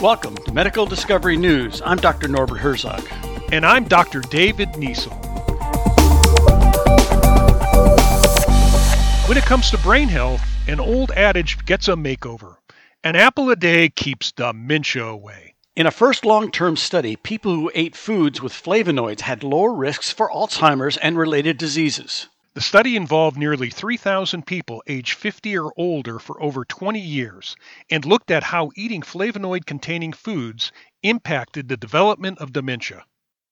Welcome to Medical Discovery News. I'm Dr. Norbert Herzog. And I'm Dr. David Niesel. When it comes to brain health, an old adage gets a makeover. An apple a day keeps dementia away. In a first long term study, people who ate foods with flavonoids had lower risks for Alzheimer's and related diseases. The study involved nearly 3,000 people aged 50 or older for over 20 years and looked at how eating flavonoid containing foods impacted the development of dementia.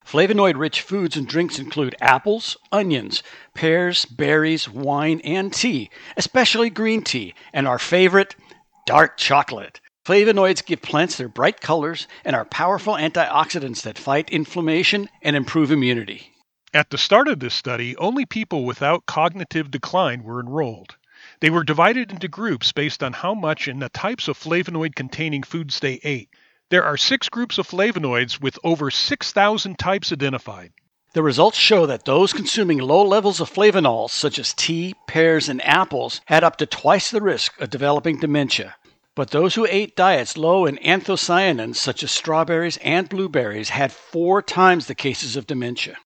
Flavonoid rich foods and drinks include apples, onions, pears, berries, wine, and tea, especially green tea, and our favorite, dark chocolate. Flavonoids give plants their bright colors and are powerful antioxidants that fight inflammation and improve immunity. At the start of this study, only people without cognitive decline were enrolled. They were divided into groups based on how much and the types of flavonoid containing foods they ate. There are six groups of flavonoids with over 6,000 types identified. The results show that those consuming low levels of flavanols, such as tea, pears, and apples, had up to twice the risk of developing dementia. But those who ate diets low in anthocyanins, such as strawberries and blueberries, had four times the cases of dementia.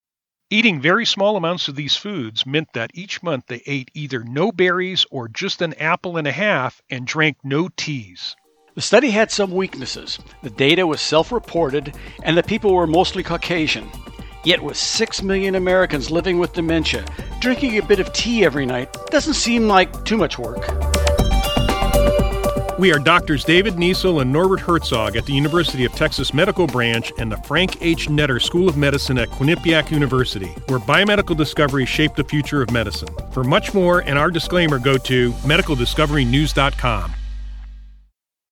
Eating very small amounts of these foods meant that each month they ate either no berries or just an apple and a half and drank no teas. The study had some weaknesses. The data was self reported, and the people were mostly Caucasian. Yet, with 6 million Americans living with dementia, drinking a bit of tea every night doesn't seem like too much work. We are doctors David Niesel and Norbert Herzog at the University of Texas Medical Branch and the Frank H. Netter School of Medicine at Quinnipiac University, where biomedical discoveries shape the future of medicine. For much more and our disclaimer, go to medicaldiscoverynews.com.